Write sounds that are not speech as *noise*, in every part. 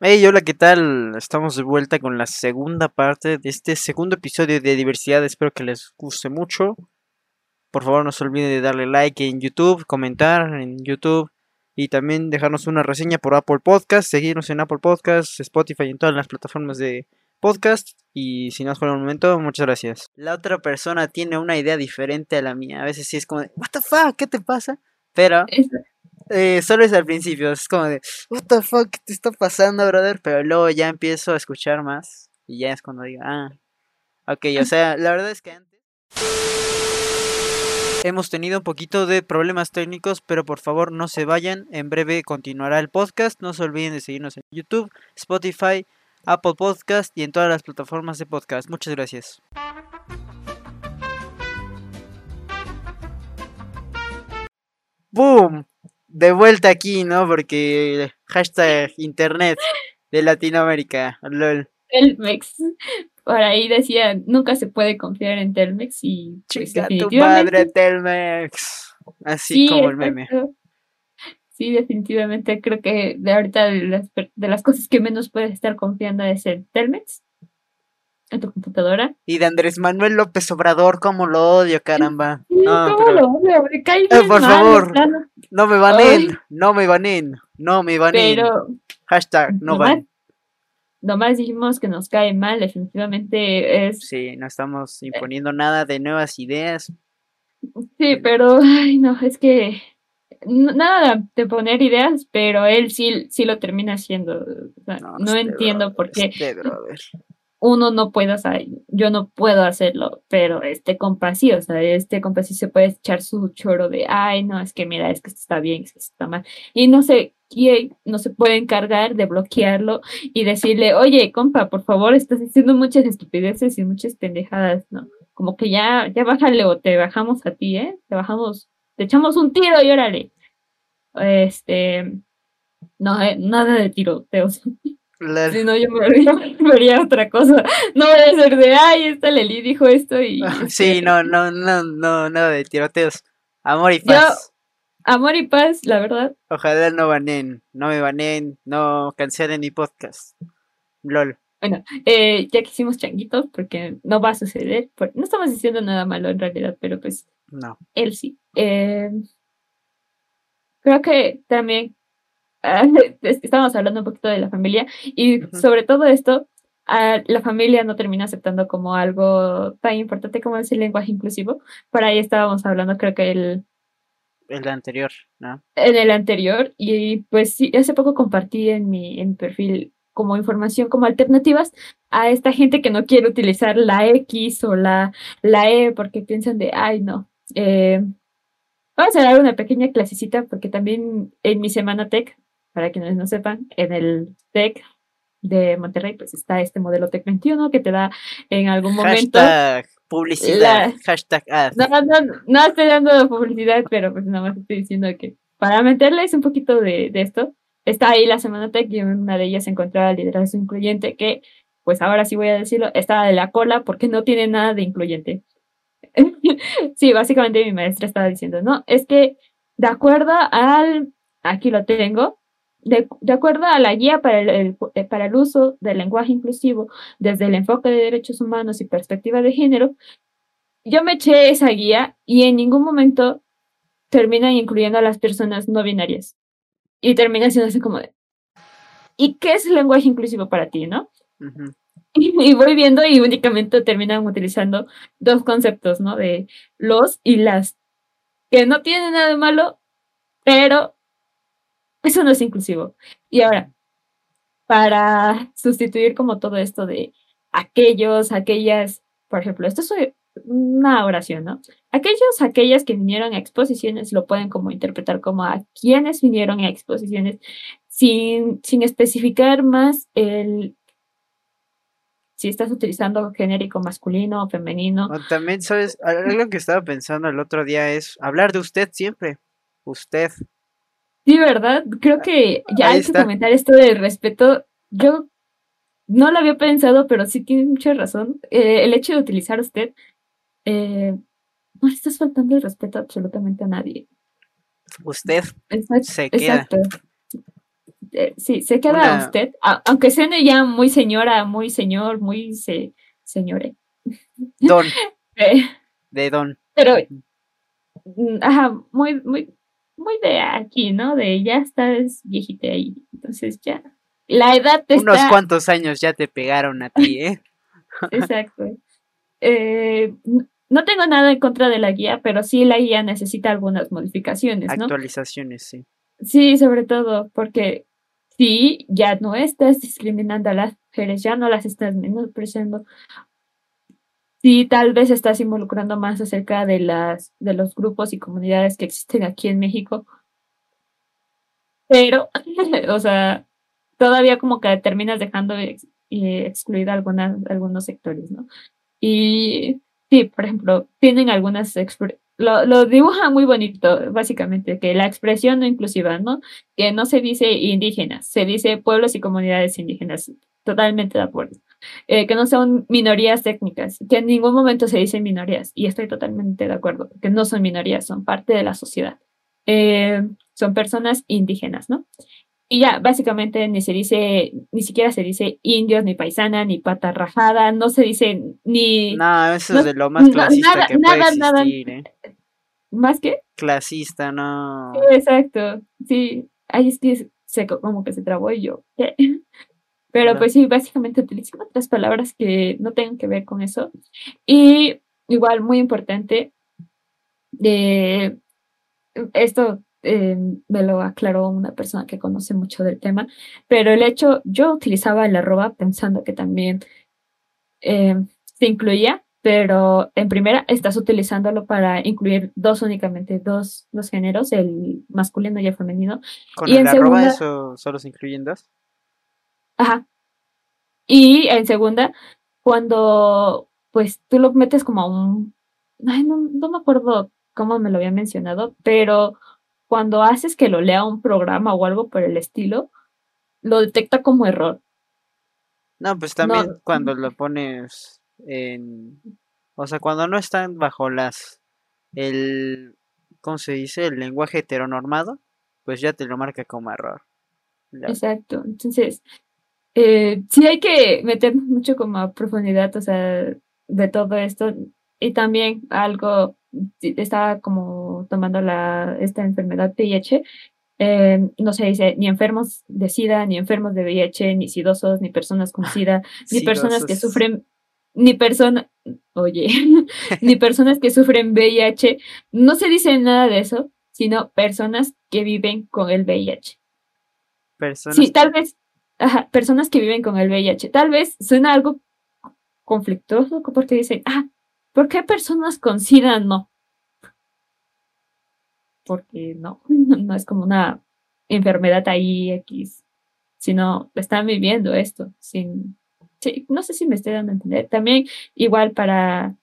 Hey, hola, ¿qué tal? Estamos de vuelta con la segunda parte de este segundo episodio de diversidad. Espero que les guste mucho. Por favor, no se olviden de darle like en YouTube, comentar en YouTube y también dejarnos una reseña por Apple Podcast, seguirnos en Apple Podcast, Spotify y en todas las plataformas de podcast. Y sin más por el momento, muchas gracias. La otra persona tiene una idea diferente a la mía. A veces sí es como, de, ¿What the fuck? ¿Qué te pasa? Pero eh, solo es al principio, es como de, what the fuck, ¿qué te está pasando, brother? Pero luego ya empiezo a escuchar más y ya es cuando digo, ah, ok, o *laughs* sea, la verdad es que antes hemos tenido un poquito de problemas técnicos, pero por favor no se vayan, en breve continuará el podcast, no se olviden de seguirnos en YouTube, Spotify, Apple Podcast y en todas las plataformas de podcast. Muchas gracias. ¡Boom! De vuelta aquí, ¿no? Porque hashtag internet de Latinoamérica, lol. Telmex. Por ahí decía, nunca se puede confiar en Telmex y pues, Chica tu padre Telmex. Así como el meme. Sí, definitivamente creo que de ahorita de las, de las cosas que menos puedes estar confiando es el Telmex en tu computadora. Y de Andrés Manuel López Obrador, cómo lo odio, caramba. No, ¿Cómo lo odio? Me cae eh, por favor, no me banen, no me banen, no me banen. Pero Hashtag, no van. Nomás dijimos que nos cae mal, definitivamente es... Sí, no estamos imponiendo nada de nuevas ideas. Sí, pero, ay, no, es que nada de poner ideas, pero él sí, sí lo termina haciendo. no, entiendo por qué uno no puede, o sea, yo no puedo hacerlo, pero este compa sí, o sea, este compa sí se puede echar su choro de, ay, no, es que mira, es que esto está bien, es que esto está mal. Y no sé quién no se puede encargar de bloquearlo y decirle, oye, compa, por favor, estás haciendo muchas estupideces y muchas pendejadas, ¿no? Como que ya, ya bájale o te bajamos a ti, ¿eh? Te bajamos, te echamos un tiro y órale. Este, no, eh, nada de tiroteos. Si no, yo *laughs* me vería, otra cosa. No voy a ser de, ay, esta Leli dijo esto y... Sí, no, no, no, no, nada de tiroteos. Amor y paz. amor y paz, la verdad. Ojalá no banen, no me banen, no cancelen mi podcast. LOL. Bueno, eh, ya que hicimos changuitos, porque no va a suceder, no estamos diciendo nada malo en realidad, pero pues... No. Él sí. Eh, creo que también *laughs* estamos hablando un poquito de la familia y sobre todo esto, la familia no termina aceptando como algo tan importante como es el lenguaje inclusivo. Por ahí estábamos hablando, creo que el... El anterior, ¿no? En el anterior, y pues sí, hace poco compartí en mi, en perfil como información, como alternativas a esta gente que no quiere utilizar la X o la, la E porque piensan de, ay, no. Eh, vamos a dar una pequeña clasecita porque también en mi semana tech para quienes no sepan, en el TEC de Monterrey, pues está este modelo TEC 21 que te da en algún momento. Hashtag publicidad, hashtag ad. No, no, no estoy dando publicidad, pero pues nada más estoy diciendo que para meterles un poquito de, de esto, está ahí la Semana TEC y en una de ellas encontraba el liderazgo incluyente que, pues ahora sí voy a decirlo, estaba de la cola porque no tiene nada de incluyente. *laughs* sí, básicamente mi maestra estaba diciendo, no, es que de acuerdo al, aquí lo tengo, de, acuerdo a la guía para el, eh, para el uso del lenguaje inclusivo desde el enfoque de derechos humanos y perspectiva de género, yo me eché esa guía y en ningún momento terminan incluyendo a las personas no binarias. Y termina siendo así como de, ¿y qué es el lenguaje inclusivo para ti, no? *laughs* y, voy viendo y únicamente terminan utilizando dos conceptos, ¿no? De los y las, que no tienen nada de malo, pero eso no es inclusivo. Y ahora, para sustituir como todo esto de aquellos, aquellas, por ejemplo, esto es una oración, ¿no? Aquellos, aquellas que vinieron a exposiciones lo pueden como interpretar como a quienes vinieron a exposiciones sin, sin especificar más el si estás utilizando genérico masculino o femenino. también, ¿sabes? Algo que estaba pensando el otro día es hablar de usted siempre. Usted. Sí, ¿verdad? Creo que ya hay que comentar esto del respeto. Yo no lo había pensado, pero sí tiene mucha razón. Eh, el hecho de utilizar usted, eh, no le estás faltando el respeto absolutamente a nadie. Usted se queda. Exacto. eh, sí, se queda Una- usted, a- aunque suene ya muy señora, muy señor, muy se, señore. Don, *laughs* de Don. pero, mm, ajá, muy, muy, muy de aquí, ¿no? De ya estás viejita ahí. Entonces ya. La edad te Unos está. cuantos años ya te pegaron a ti, ¿eh? *laughs* Exacto. Eh, no tengo nada en contra de la guía, pero sí la guía necesita algunas modificaciones, ¿no? Actualizaciones, sí. Sí, sobre todo porque sí, ya no estás discriminando a las mujeres, ya no las estás menospreciando. Sí, tal vez estás involucrando más acerca de las de los grupos y comunidades que existen aquí en México. Pero, *laughs* o sea, todavía como que terminas dejando ex- eh, algunos sectores, ¿no? Y sí, por ejemplo, tienen algunas lo, lo dibuja muy bonito, básicamente, que la expresión no inclusiva, ¿no? Que no se dice indígenas, se dice pueblos y comunidades indígenas. Totalmente de acuerdo. Eh, que no son minorías técnicas, que en ningún momento se dicen minorías, y estoy totalmente de acuerdo, porque no son minorías, son parte de la sociedad. Eh, son personas indígenas, ¿no? Y ya, básicamente ni se dice, ni siquiera se dice indios, ni paisana, ni pata rajada, no se dice ni No, eso no- es de lo más no, clasista nada- que puede nada, nada. existir, ¿eh? más que Clasista, no. Sí, exacto, sí, ahí es que se co- como que se trabó y yo, ¿qué? Pero pues sí, básicamente utilizan otras palabras que no tengan que ver con eso. Y igual, muy importante, eh, esto eh, me lo aclaró una persona que conoce mucho del tema, pero el hecho, yo utilizaba el arroba pensando que también eh, se incluía, pero en primera estás utilizándolo para incluir dos únicamente, dos, dos géneros, el masculino y el femenino. Con y el en arroba segunda- eso solo se incluyen dos. Ajá. Y en segunda, cuando pues tú lo metes como a un, ay, no, no me acuerdo cómo me lo había mencionado, pero cuando haces que lo lea un programa o algo por el estilo, lo detecta como error. No, pues también No. cuando lo pones en... O sea, cuando no están bajo las... El... ¿Cómo se dice? El lenguaje heteronormado, pues ya te lo marca como error. Exacto. Entonces, eh, sí hay que meter mucho como a profundidad, o sea, de todo esto. Y también algo, estaba como tomando la, esta enfermedad VIH, eh, no se dice ni enfermos de SIDA, ni enfermos de VIH, ni sidosos, ni personas con *laughs* SIDA, ni personas que sufren, ni personas, oye, *laughs* ni personas que sufren VIH. No se dice nada de eso, sino personas que viven con el VIH. Personas Sí, tal vez, personas que viven con el VIH. Tal vez suena algo conflictuoso porque dicen, ah, ¿por qué personas con SIDA no? Porque no, *laughs* no es como una enfermedad ahí X, sino están viviendo esto sin, sí, no sé si me estoy dando a entender. También igual para,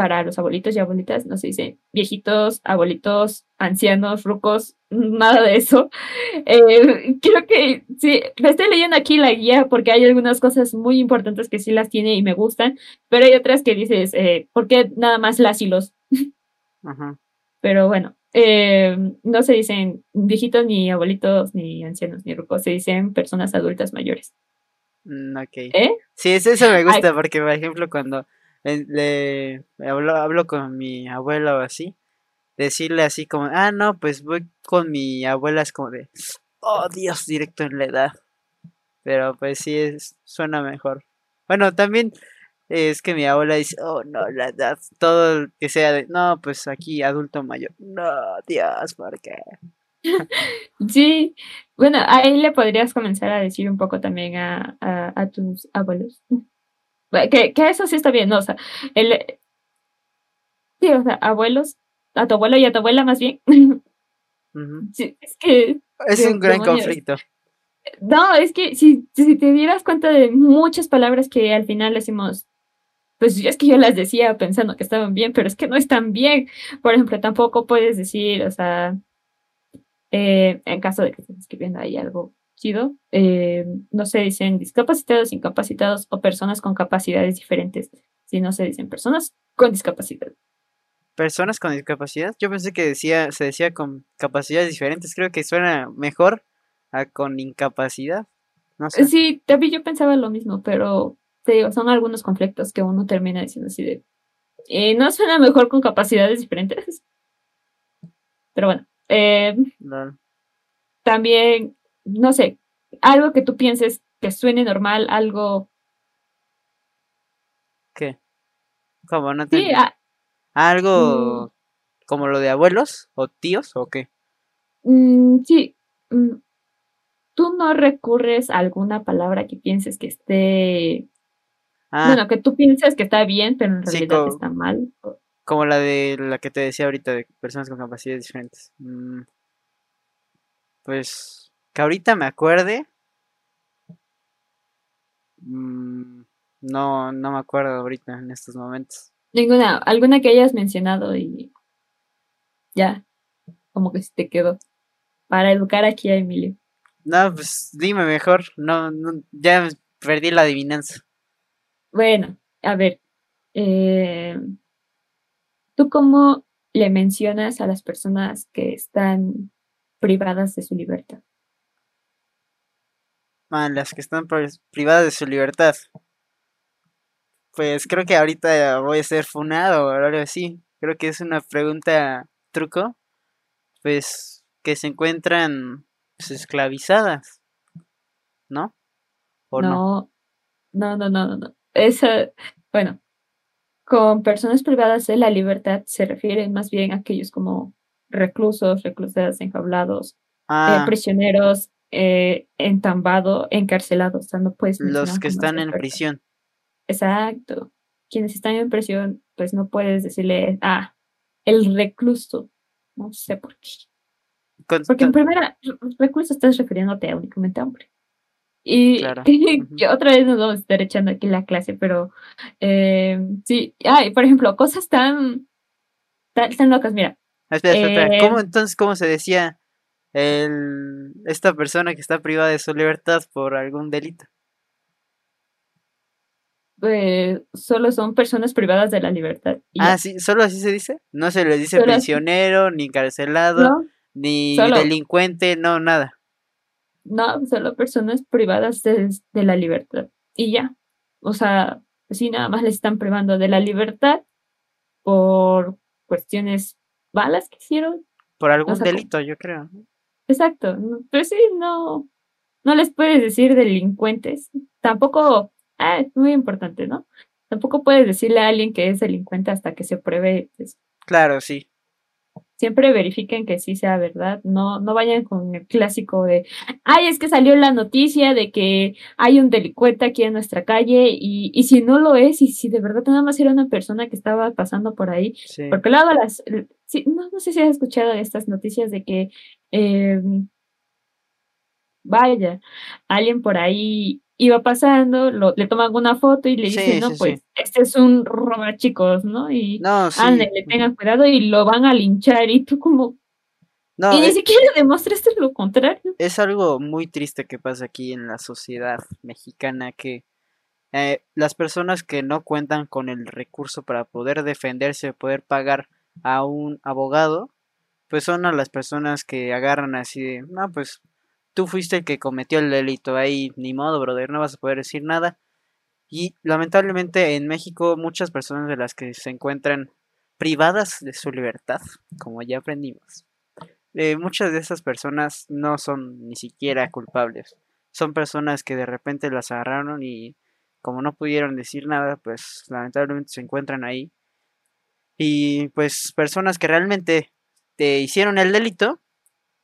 para los abuelitos y abuelitas, no se dice viejitos, abuelitos, ancianos, rucos, nada de eso. *laughs* Eh, creo que sí, me estoy leyendo aquí la guía porque hay algunas cosas muy importantes que sí las tiene y me gustan, pero hay otras que dices, eh, ¿por qué nada más las y los? *laughs* Ajá. Pero bueno, eh, no se dicen viejitos, ni abuelitos, ni ancianos, ni rucos, se dicen personas adultas mayores. Mm, ok. ¿Eh? Sí, es- eso me gusta porque, por ejemplo, cuando le hablo, hablo con mi abuela o así, decirle así como, ah, no, pues voy con mi abuela es como de, oh, Dios, directo en la edad. Pero pues sí, es, suena mejor. Bueno, también es que mi abuela dice, oh, no, la edad, todo que sea de, no, pues aquí adulto mayor. No, Dios, ¿por qué? *laughs* Sí, bueno, ahí le podrías comenzar a decir un poco también a, a tus abuelos. Que, que eso sí está bien, ¿no? O sea, el, sí, o sea, abuelos, a tu abuelo y a tu abuela más bien. Sí, es que, Es un gran demonios. conflicto. no, es que si, si te dieras cuenta de muchas palabras que al final decimos, pues es que yo las decía pensando que estaban bien, pero es que no están bien. Por ejemplo, tampoco puedes decir, o sea, eh, en caso de que estés escribiendo ahí algo chido, eh, no se dicen discapacitados, incapacitados o personas con capacidades diferentes, sino se dicen personas con discapacidad. Personas con discapacidad. Yo pensé que decía, se decía con capacidades diferentes. Creo que suena mejor a con incapacidad. No sé. Sí, también yo pensaba lo mismo, pero te digo, son algunos conflictos que uno termina diciendo así de. eh, ¿No suena mejor con capacidades diferentes? Pero bueno, eh, Lol. también, no sé, algo que tú pienses que suene normal, algo. ¿Qué? ¿Cómo? No te Sí, ah, ¿Algo como lo de abuelos o tíos o qué? mm, sí. mm, ¿Tú no recurres a alguna palabra que pienses que esté. Ah, Bueno, que tú pienses que está bien, pero en Sí, realidad está mal? como la de la que te decía ahorita de personas con capacidades diferentes. Mm, pues que ahorita me acuerde. mm, no, no me acuerdo ahorita en estos momentos. Ninguna, alguna que hayas mencionado y ya, como que se te quedó. Para educar aquí a Emilio. No, pues dime mejor. No, no, ya perdí la adivinanza. Bueno, a ver, eh, ¿tú cómo le mencionas a las personas que están privadas de su libertad? Ah, las que están pri- privadas de su libertad. Pues creo que ahorita voy a ser funado o algo así. Creo que es una pregunta truco. Pues que se encuentran pues, esclavizadas, ¿no? ¿O no? No, no, no, no, no, no. Esa, bueno, con personas privadas de la libertad se refieren más bien a aquellos como reclusos, reclusas, enjaulados, eh, Ah, prisioneros, eh, entambado, encarcelados. O sea, no puedes los que están en prisión. Exacto. Quienes están en prisión, pues no puedes decirle, ah, el recluso. No sé por qué. Porque en primera, re- recluso estás refiriéndote a únicamente a hombre. Y Claro, *laughs* que otra vez nos vamos a estar echando aquí la clase, pero eh, sí, ay, por ejemplo, cosas tan, tan, tan locas, mira, Espera, espera, espera. ¿Cómo Eh, entonces cómo se decía el esta persona que está privada de su libertad por algún delito? eh, solo son personas privadas de la libertad. Y Ah, ya. sí, solo así se dice. No se le dice Solo así. prisionero, ni encarcelado, No, ni solo. delincuente, no, nada. no, solo personas privadas de, de la libertad. Y ya. O sea, sí, nada más les están privando de la libertad por cuestiones malas que hicieron. Por algún sea, delito, yo creo. Exacto. Pero sí, no, no les puedes decir delincuentes. Tampoco, ah, es muy importante, ¿no? Tampoco puedes decirle a alguien que es delincuente hasta que se pruebe. pues, Claro, sí. siempre verifiquen que sí sea verdad. No, no vayan con el clásico de, ay, es que salió la noticia de que hay un delincuente aquí en nuestra calle y, y si no lo es y si de verdad nada más era una persona que estaba pasando por ahí, Sí. porque luego las, sí, no, no sé si has escuchado estas noticias de que, eh, vaya, alguien por ahí iba pasando, lo, le toman una foto y le Sí, dicen, no, sí, sí. pues este es un roba chicos, ¿no? Y No, ándale, tengan cuidado y lo van a linchar y tú como, No, y ni es, siquiera demostraste lo contrario. es algo muy triste que pasa aquí en la sociedad mexicana que eh, las personas que no cuentan con el recurso para poder defenderse, poder pagar a un abogado, pues son a las personas que agarran así de, no, pues tú fuiste el que cometió el delito ahí, ni modo, brother, no vas a poder decir nada. Y lamentablemente en México muchas personas de las que se encuentran privadas de su libertad, como ya aprendimos, eh, muchas de esas personas no son ni siquiera culpables. Son personas que de repente las agarraron y como no pudieron decir nada, pues lamentablemente se encuentran ahí. Y pues personas que realmente te hicieron el delito,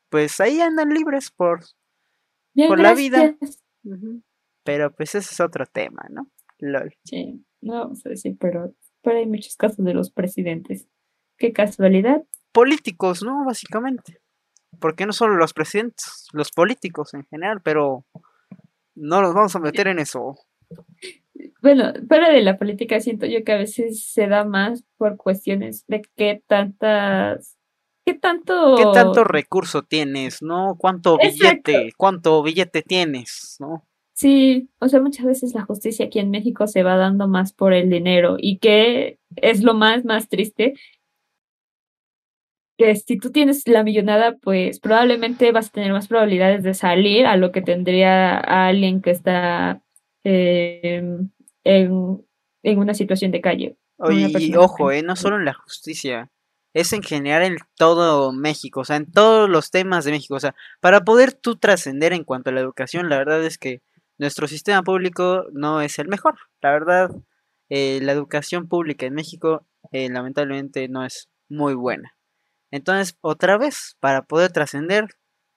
pues ahí andan libres por... Bien, Por la vida. Pero pues ese es otro tema, ¿no? Lol. Sí, no vamos a decir, pero, pero hay muchos casos de los presidentes. Qué casualidad. Políticos, ¿no? Básicamente. Porque no solo los presidentes, los políticos en general, pero no nos vamos a meter en eso. Bueno, fuera de la política siento yo que a veces se da más por cuestiones de qué tantas, qué tanto, ¿Qué tanto recurso tienes, no? ¿Cuánto Exacto. billete, cuánto billete tienes, no? Sí, o sea, muchas veces la justicia aquí en México se va dando más por el dinero y que es lo más, más triste, que si tú tienes la millonada, pues probablemente vas a tener más probabilidades de salir a lo que tendría alguien que está em, en, en, una situación de calle. Oye, y ojo, eh, no solo en la justicia, es en general en todo México, o sea, en todos los temas de México, o sea, para poder tú trascender en cuanto a la educación, la verdad es que nuestro sistema público no es el mejor, la verdad, eh, la educación pública en México eh, lamentablemente no es muy buena. Entonces, otra vez, para poder trascender,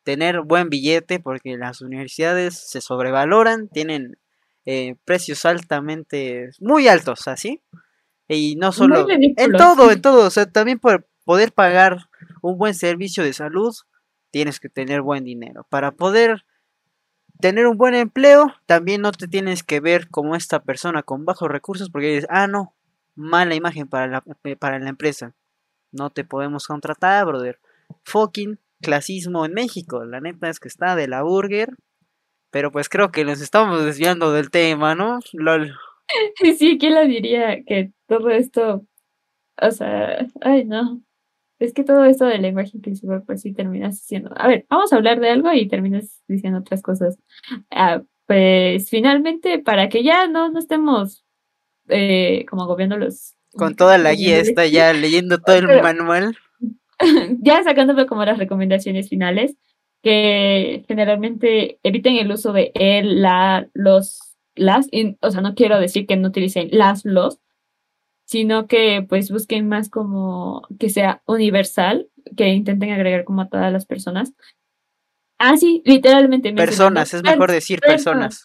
tener buen billete, porque las universidades se sobrevaloran, tienen eh, precios altamente, muy altos, así. Y no solo, en todo, en todo, o sea, también por poder pagar un buen servicio de salud, tienes que tener buen dinero. Para poder tener un buen empleo, también no te tienes que ver como esta persona con bajos recursos, porque dices, ah, no, mala imagen para la, para la empresa. No te podemos contratar, brother. Fucking clasismo en México. La neta es que está de la burger. Pero pues creo que nos estamos desviando del tema, ¿no? LOL. *laughs* Sí, ¿quién la diría que todo esto, o sea, ay no, es que todo esto de lenguaje inclusivo pues sí terminas diciendo, a ver, vamos a hablar de algo y terminas diciendo otras cosas. Ah, pues finalmente, para que ya no, no estemos eh, como agobiando los con toda la guía está ya leyendo todo el manual. *laughs* Ya sacándome como las recomendaciones finales, que generalmente eviten el uso de él, la, los, las, o sea, no quiero decir que no utilicen las, los, sino que pues busquen más como que sea universal, que intenten agregar como a todas las personas. Ah, sí, literalmente. Personas, es mejor decir personas.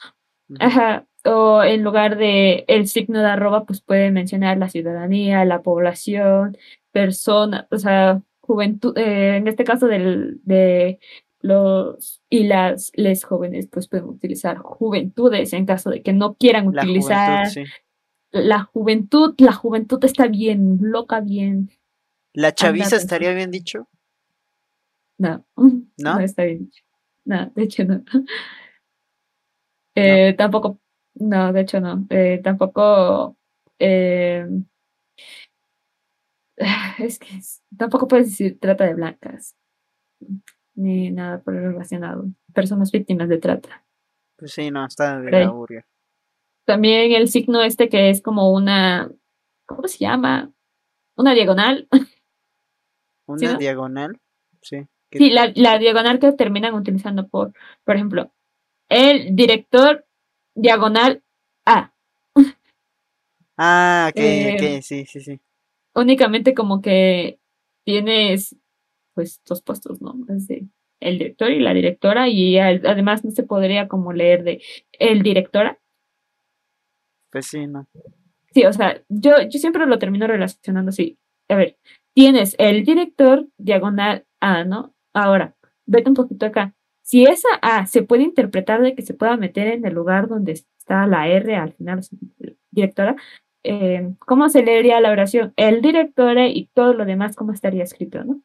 Ajá, o en lugar de el signo de arroba, pues puede mencionar la ciudadanía, la población, persona, o sea, juventud, eh, en este caso del, de los y las les jóvenes, pues pueden utilizar juventudes en caso de que no quieran utilizar la juventud, la juventud está bien, loca bien. ¿La chaviza estaría bien dicho? No, *laughs* no, no está bien dicho. No, de hecho *laughs* no. Eh, tampoco no, de hecho no. Eh, tampoco. Eh, *sighs* es que tampoco puedes decir trata de blancas. Ni nada por el relacionado. Personas víctimas de trata. Pues sí, no, está de la También el signo este que es como una. ¿Cómo se llama? Una diagonal. *laughs* ¿Una diagonal? Sí. Sí, la, la diagonal que terminan utilizando por, por ejemplo, el director diagonal A. *laughs* Ah, ok, eh, sí, sí, sí. Únicamente como que tienes pues dos puestos, ¿no? El director y la directora y además no se podría como leer de el directora. Pues sí, no. Sí, o sea, yo, yo siempre lo termino relacionando así. A ver, tienes el director diagonal A, ¿no? Ahora, vete un poquito acá. Si esa A se puede interpretar de que se pueda meter en el lugar donde está la R al final, directora, eh, ¿cómo se leería la oración? El director y todo lo demás, ¿cómo estaría escrito, no?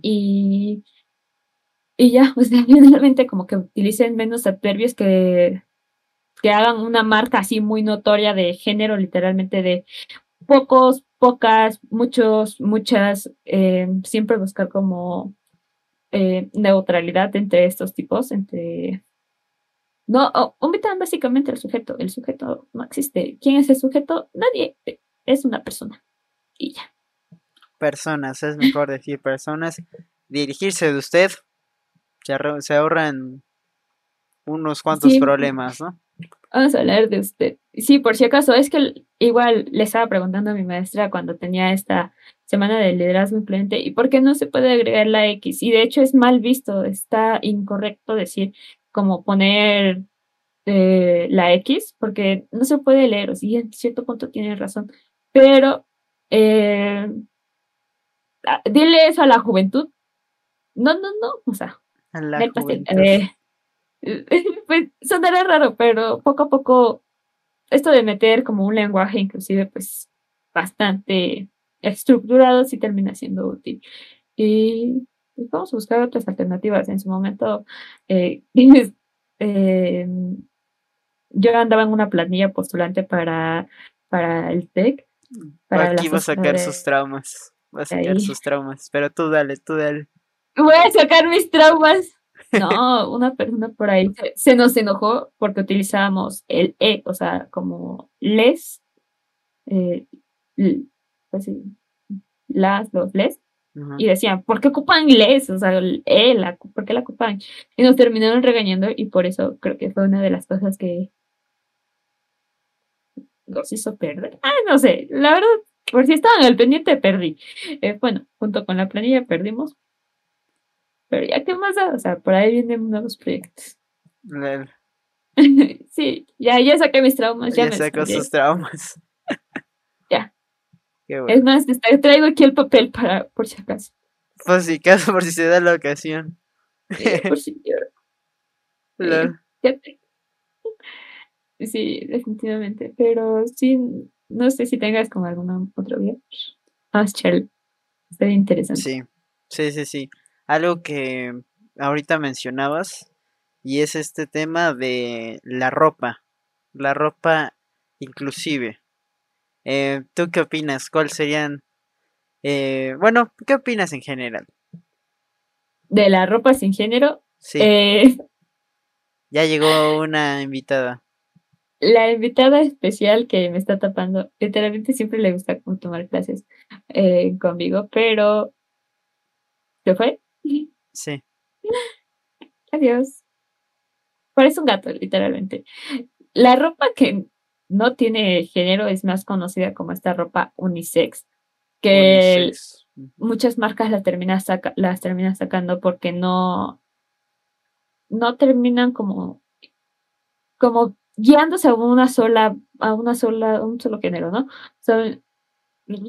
Y y ya, *laughs* pues generalmente como que utilicen menos adverbios que, que hagan una marca así muy notoria de género, literalmente de pocos, pocas, muchos, muchas, eh, siempre buscar como eh, neutralidad entre estos tipos, entre... No, omitan básicamente el sujeto. El sujeto no existe. ¿Quién es el sujeto? Nadie. Es una persona. Y ya. Personas, es mejor decir personas. Dirigirse de usted. Se, ahorran unos cuantos problemas, ¿no? Vamos a hablar de usted. Sí, por si acaso, es que igual le estaba preguntando a mi maestra cuando tenía esta semana de liderazgo influyente y por qué no se puede agregar la X. Y de hecho es mal visto, está incorrecto decir como poner eh, la X, porque no se puede leer, o sí, en cierto punto tiene razón, pero eh, dile eso a la juventud. No, no, no, o sea, a la juventud. Eh, *laughs* pues sonará raro, pero poco a poco esto de meter como un lenguaje inclusive pues bastante estructurado sí termina siendo útil. Y pues, vamos a buscar otras alternativas. En su momento, eh, *laughs* eh, yo andaba en una planilla postulante para, para el TEC. Para Aquí va a sacar sus traumas. Va a sacar Ahí. sus traumas. Pero tú dale, tú dale. Voy a sacar mis traumas. No, una persona por ahí se, se nos enojó porque utilizábamos el E, o sea, como les, eh, pues sí, las, los les, y decían, ¿por qué ocupan les? O sea, el E, la, ¿por qué la ocupan? Y nos terminaron regañando y por eso creo que fue una de las cosas que nos hizo perder. Ah, no sé, la verdad, por si estaban al pendiente, perdí. Eh, bueno, junto con la planilla perdimos. Pero ya, ¿qué más da? O sea, por ahí vienen nuevos proyectos. Le- *laughs* sí, ya, ya saqué mis traumas, ya, Ya me sacó sus traumas. *laughs* Ya. Qué Es bueno. más, te- traigo aquí el papel para, por si acaso. Por si acaso, *laughs* por si se da la ocasión. Eh, por si quiero. Ya te- Sí, definitivamente. Pero sí, no sé si tengas como alguna otro día. Más chévere. Sería interesante. Sí, sí, sí, sí. Algo que ahorita mencionabas y es este tema de la ropa, la ropa inclusive. Eh, ¿tú qué opinas? ¿Cuáles serían? eh, bueno, ¿qué opinas en general? De la ropa sin género, Sí, eh, *laughs* ya llegó una invitada. la invitada especial que me está tapando, literalmente siempre le gusta tomar clases eh, conmigo, pero ¿se fue? Sí, Adiós. Parece un gato, literalmente. La ropa que no tiene género es más conocida como esta ropa unisex, que unisex. muchas marcas la terminan saca- las terminan sacando porque no, no terminan como, como guiándose a una sola, a una sola, un solo género, ¿no? Son-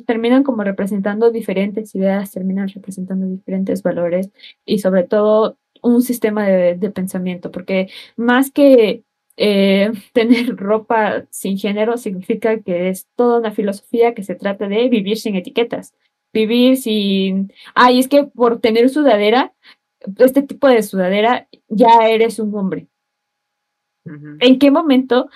terminan como representando diferentes ideas, terminan representando diferentes valores y sobre todo un sistema de, de pensamiento, porque más que eh, *laughs* tener ropa sin género significa que es toda una filosofía que se trata de vivir sin etiquetas, vivir sin, ay, es que por tener sudadera, este tipo de sudadera, ya eres un hombre. ¿En qué momento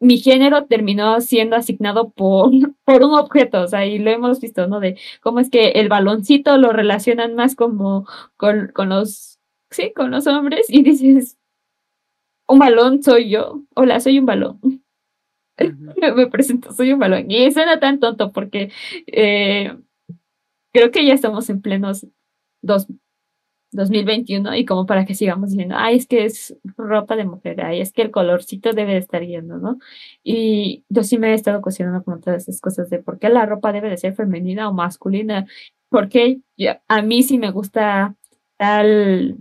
mi género terminó siendo asignado por, *laughs* por un objeto? O sea, y lo hemos visto, ¿no? De cómo es que el baloncito lo relacionan más como con, con los, sí, con los hombres y *laughs* dices, un balón soy yo. Hola, soy un balón. *laughs* Me presento, soy un balón. Y suena tan tonto porque eh, creo que ya estamos en plenos dos, 2021 y como para que sigamos diciendo, ay, es que es ropa de mujer, ay, es que el colorcito debe de estar yendo, ¿no? Y yo sí me he estado cuestionando como todas esas cosas de por qué la ropa debe de ser femenina o masculina, porque a mí sí me gusta tal,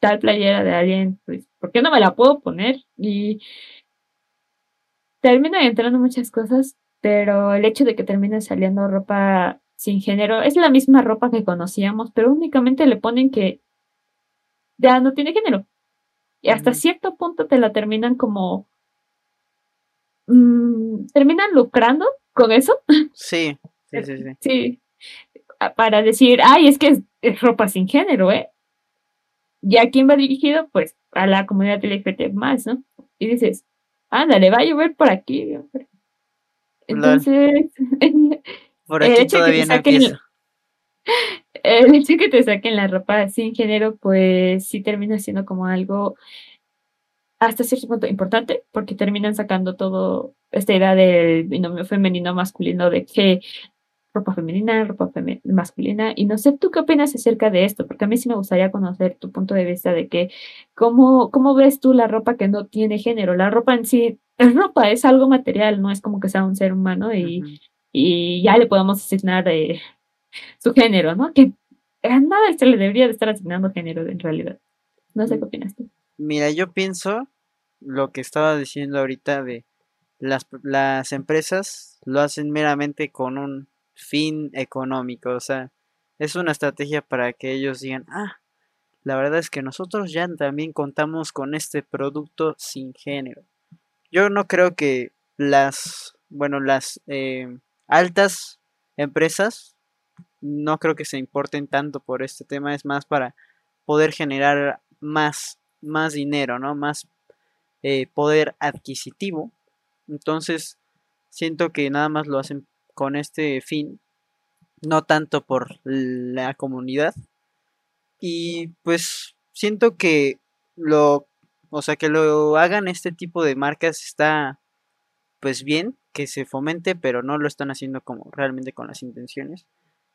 tal playera de alguien, pues, ¿por qué no me la puedo poner? Y terminan entrando muchas cosas, pero el hecho de que termine saliendo ropa sin género es la misma ropa que conocíamos, pero únicamente le ponen que ya no tiene género. Y hasta cierto punto te la terminan como... mm, terminan lucrando con eso. Sí, sí, sí, sí. Sí. Para decir, ay, es que es, es ropa sin género, ¿eh? ¿Y a quién va dirigido? Pues a la comunidad LGBT más, ¿no? Y dices, ándale, va a llover por aquí. hombre". Entonces, *laughs* Por El aquí hecho que todavía te no saquen *laughs* el hecho de que te saquen la ropa sin género, pues sí termina siendo como algo hasta cierto punto importante, porque terminan sacando todo esta idea del binomio femenino masculino de que ropa femenina, ropa feme- masculina, y no sé tú qué opinas acerca de esto, porque a mí sí me gustaría conocer tu punto de vista de que cómo, cómo ves tú la ropa que no tiene género, la ropa en sí es ropa, es algo material, no es como que sea un ser humano y. y ya le podemos asignar eh, su género, ¿no? Que a nada se le debería de estar asignando género en realidad. No sé qué opinas tú. Mira, yo pienso lo que estaba diciendo ahorita de las, las empresas lo hacen meramente con un fin económico, o sea, es una estrategia para que ellos digan, ah, la verdad es que nosotros ya también contamos con este producto sin género. Yo no creo que las, bueno, las eh, altas empresas no creo que se importen tanto por este tema, es más para poder generar más, más dinero, ¿no? Más eh, poder adquisitivo. Entonces, siento que nada más lo hacen con este fin, no tanto por la comunidad. Y pues siento que lo, o sea, que lo hagan este tipo de marcas está pues bien, que se fomente, pero no lo están haciendo como realmente con las intenciones.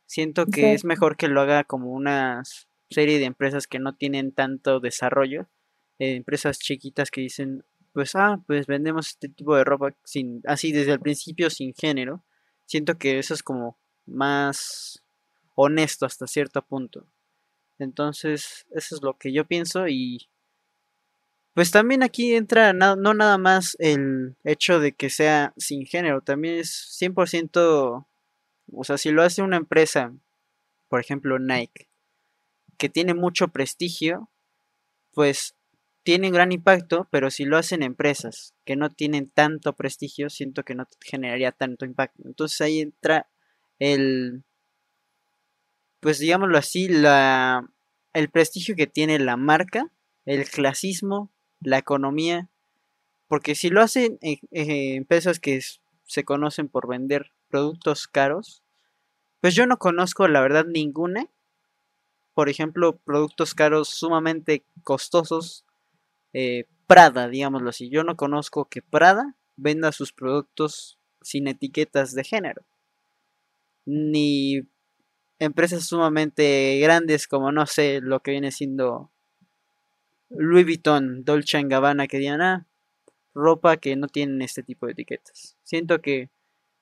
Siento que es mejor que lo haga como una serie de empresas que no tienen tanto desarrollo, eh, empresas chiquitas que dicen, pues ah, pues vendemos este tipo de ropa sin así desde el principio sin género. Siento que eso es como más honesto hasta cierto punto. Entonces, eso es lo que yo pienso y pues también aquí entra no, nada más el hecho de que sea sin género, también es 100%, o sea, si lo hace una empresa, por ejemplo Nike, que tiene mucho prestigio, pues tiene un gran impacto, pero si lo hacen empresas que no tienen tanto prestigio, siento que no generaría tanto impacto. Entonces ahí entra el, pues digámoslo así, la, el prestigio que tiene la marca, el clasismo, la economía, porque si lo hacen empresas que se conocen por vender productos caros, pues yo no conozco la verdad ninguna. Por ejemplo, productos caros sumamente costosos. Eh, Prada, digámoslo así. Yo no conozco que Prada venda sus productos sin etiquetas de género ni empresas sumamente grandes como no sé lo que viene siendo Louis Vuitton, Dolce Gabbana que digan ah, ropa que no tienen este tipo de etiquetas. Siento que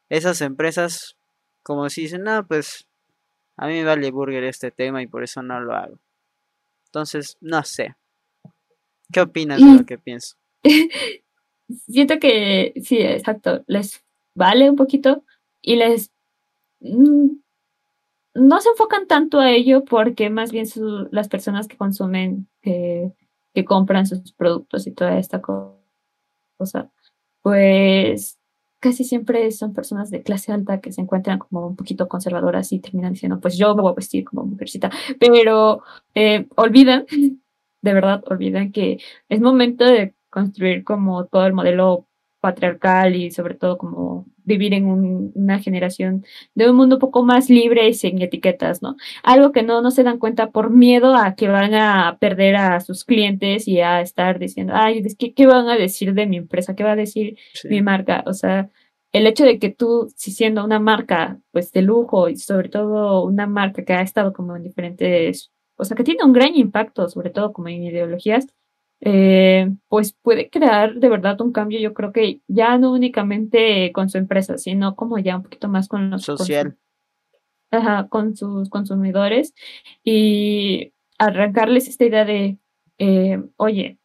esas empresas como si dicen, no, pues a mí me vale burger este tema y por eso no lo hago. Entonces, no sé. ¿Qué opinas de lo que pienso? *laughs* Siento que sí, exacto, les vale un poquito y les Mm, no se enfocan tanto a ello porque más bien las personas que consumen, que, compran sus productos y toda esta cosa, pues casi siempre son personas de clase alta que se encuentran como un poquito conservadoras y terminan diciendo, pues yo me voy a vestir como mujercita, pero eh, olvidan, *laughs* de verdad olvidan que es momento de construir como todo el modelo patriarcal y sobre todo como vivir en una generación de un mundo un poco más libre y sin etiquetas, ¿no? Algo que no, no se dan cuenta por miedo a que van a perder a sus clientes y a estar diciendo, ay, ¿qué, qué van a decir de mi empresa? ¿Qué va a decir mi marca? O sea, el hecho de que tú, si siendo una marca, pues de lujo y sobre todo una marca que ha estado como en diferentes, o sea, que tiene un gran impacto, sobre todo como en ideologías, eh, pues puede crear de verdad un cambio, yo creo que ya no únicamente con su empresa, sino como ya un poquito más con los... Social. ajá, con sus consumidores y arrancarles esta idea de, eh, oye,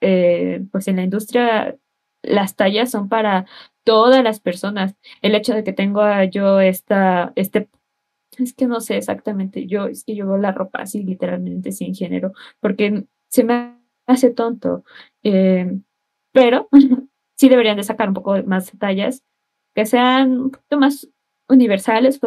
eh, pues en la industria las tallas son para todas las personas. El hecho de que tengo yo esta, este, es que no sé exactamente, yo es que yo veo la ropa así literalmente sin género, porque se me hace tonto. Eh, pero *laughs* sí deberían de sacar un poco más tallas que sean un poquito más universales,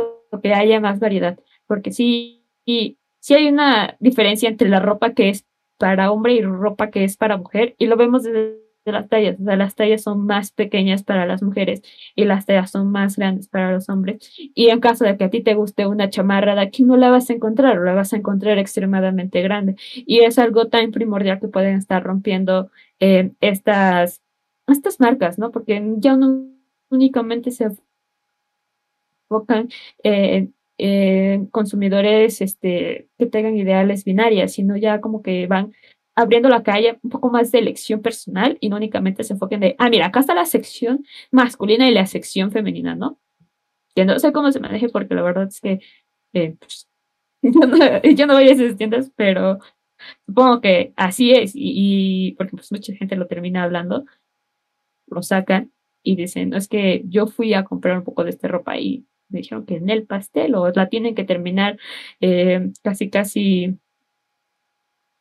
que haya más variedad. Porque sí, sí hay una diferencia entre la ropa que es para hombre y ropa que es para mujer, y lo vemos desde de las tallas. O sea, las tallas son más pequeñas para las mujeres y las tallas son más grandes para los hombres. Y en caso de que a ti te guste una chamarra de aquí, no la vas a encontrar, la vas a encontrar extremadamente grande. Y es algo tan primordial que pueden estar rompiendo eh, estas, estas marcas, ¿no? Porque ya no únicamente se enfocan en consumidores este, que tengan ideales binarias, sino ya como que van abriendo la calle un poco más de elección personal y no únicamente se enfoquen de, ah, mira, acá está la sección masculina y la sección femenina, ¿no? Que no sé cómo se maneje porque la verdad es que eh, pues, *laughs* yo, no, voy a esas tiendas, pero supongo que así es y, porque pues mucha gente lo termina hablando, lo sacan y dicen, no es que yo fui a comprar un poco de esta ropa y me dijeron que en el pastel o la tienen que terminar eh, casi casi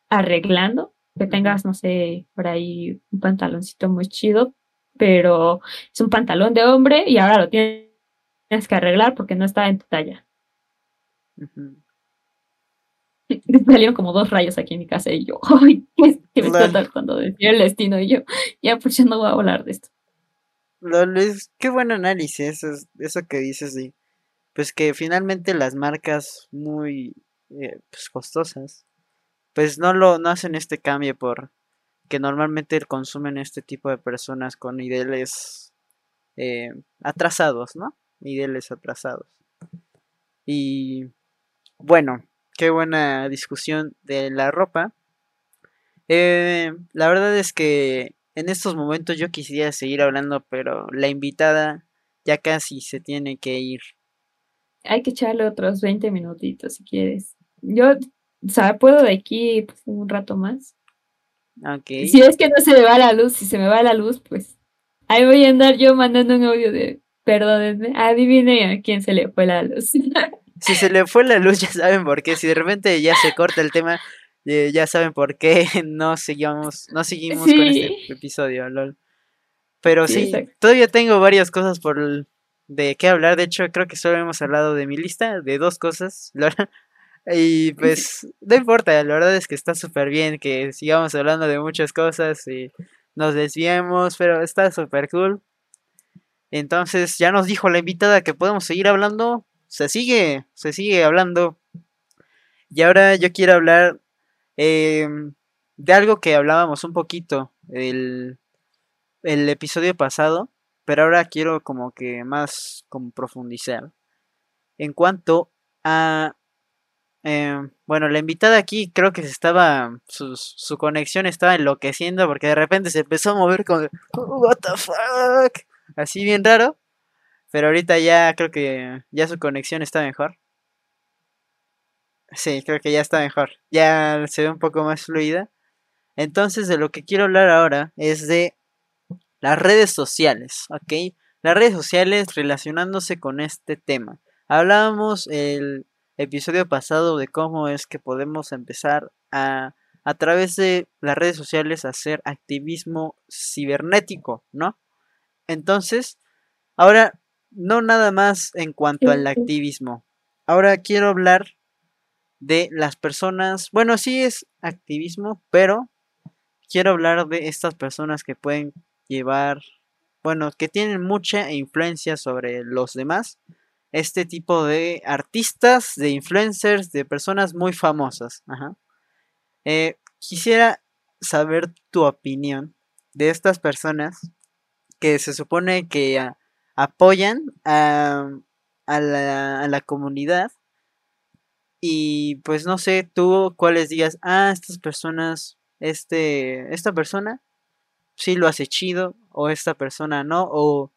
arreglando, que tengas, no sé, por ahí un pantaloncito muy chido, pero es un pantalón de hombre y ahora lo tienes que arreglar porque no está en tu talla. *laughs* Salieron como dos rayos aquí en mi casa y yo, *laughs* ¡ay! ¿Qué, me está cuando decía el destino? Y yo, ya, pues ya no voy a hablar de esto. qué buen análisis eso, eso que dices, sí. pues que finalmente las marcas muy eh, pues, costosas, pues no lo no hacen este cambio por que normalmente consumen este tipo de personas con ideales eh, atrasados, ¿no? Ideales atrasados. Y bueno, qué buena discusión de la ropa. Eh, la verdad es que en estos momentos yo quisiera seguir hablando, pero la invitada ya casi se tiene que ir. Hay que echarle otros 20 minutitos si quieres. Yo, o sea, puedo de aquí pues, un rato más. Ok. Si es que no se me va la luz, si se me va la luz, pues ahí voy a andar yo mandando un audio de perdónenme, adivine a quién se le fue la luz. *laughs* si se le fue la luz, ya saben por qué. Si de repente ya se corta el tema, eh, ya saben por qué *laughs* no seguimos, no seguimos con este episodio, lol. Pero sí, todavía tengo varias cosas por de qué hablar. De hecho, creo que solo hemos hablado de mi lista, de dos cosas. *laughs* Y pues, no importa, la verdad es que está súper bien que sigamos hablando de muchas cosas y nos desviemos, pero está súper cool. Entonces, ya nos dijo la invitada que podemos seguir hablando. Se sigue, se sigue hablando. Y ahora yo quiero hablar em, de algo que hablábamos un poquito el, el episodio pasado, pero ahora quiero como que más como profundizar en cuanto a em, bueno, la invitada aquí creo que estaba. Su, su, conexión estaba enloqueciendo porque de repente se empezó a mover con. ¿What the fuck? Así bien raro. Pero ahorita ya creo que ya su conexión está mejor. Sí, creo que ya está mejor. Ya se ve un poco más fluida. Entonces, de lo que quiero hablar ahora es de las redes sociales, ¿ok? Las redes sociales relacionándose con este tema. Hablábamos el episodio pasado de cómo es que podemos empezar a, a través de las redes sociales, hacer activismo cibernético, ¿no? Entonces, ahora, no nada más en cuanto al activismo. Ahora quiero hablar de las personas, bueno, sí es activismo, pero quiero hablar de estas personas que pueden llevar, bueno, que tienen mucha influencia sobre los demás. Este tipo de artistas, de influencers, de personas muy famosas. Eh, quisiera saber tu opinión de estas personas que se supone que apoyan a, a, la, a la comunidad y pues no sé, tú cuáles digas, ah, estas personas, este, esta persona sí lo hace chido, o esta persona no, o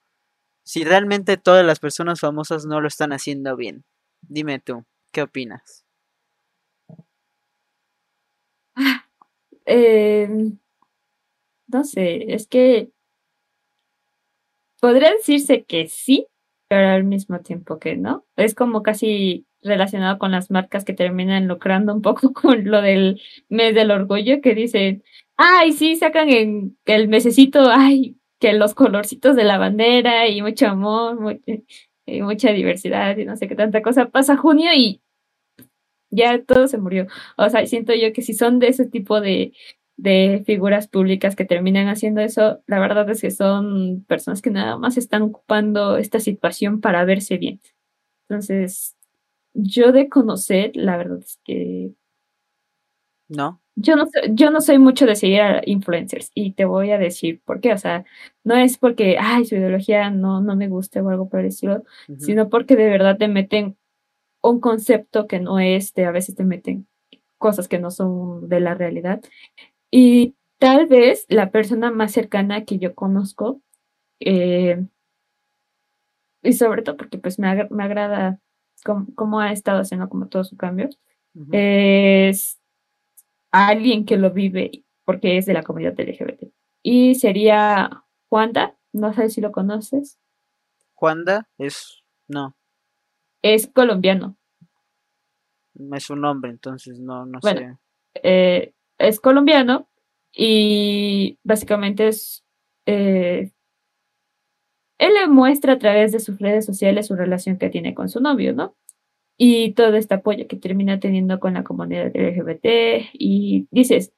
si realmente todas las personas famosas no lo están haciendo bien. Dime tú, ¿qué opinas? *laughs* Eh, no sé, es que podría decirse que sí, pero al mismo tiempo que no. Es como casi relacionado con las marcas que terminan lucrando un poco *laughs* con lo del mes del orgullo, que dicen, ay, sí, sacan en el mesecito, ay, que los colorcitos de la bandera y mucho amor, y mucha diversidad y no sé qué tanta cosa. Pasa junio y ya todo se murió. O sea, siento yo que si son de ese tipo de, de figuras públicas que terminan haciendo eso, la verdad es que son personas que nada más están ocupando esta situación para verse bien. Entonces, yo de conocer, la verdad es que... No. Yo no, yo no soy mucho de seguir a influencers y te voy a decir por qué. O sea, no es porque, ay, su ideología no, no me guste o algo por el estilo, sino porque de verdad te meten un concepto que no es, de, a veces te meten cosas que no son de la realidad. Y tal vez la persona más cercana que yo conozco, eh, y sobre todo porque pues me, me agrada cómo, ha estado haciendo como todo su cambio, es alguien que lo vive porque es de la comunidad LGBT. Y sería Juanda, no sé si lo conoces. Juanda es, no. Es colombiano. Es un nombre, entonces no, no sé. Eh, es colombiano y básicamente es eh, él le muestra a través de sus redes sociales su relación que tiene con su novio, ¿no? Y todo este apoyo que termina teniendo con la comunidad LGBT y dices,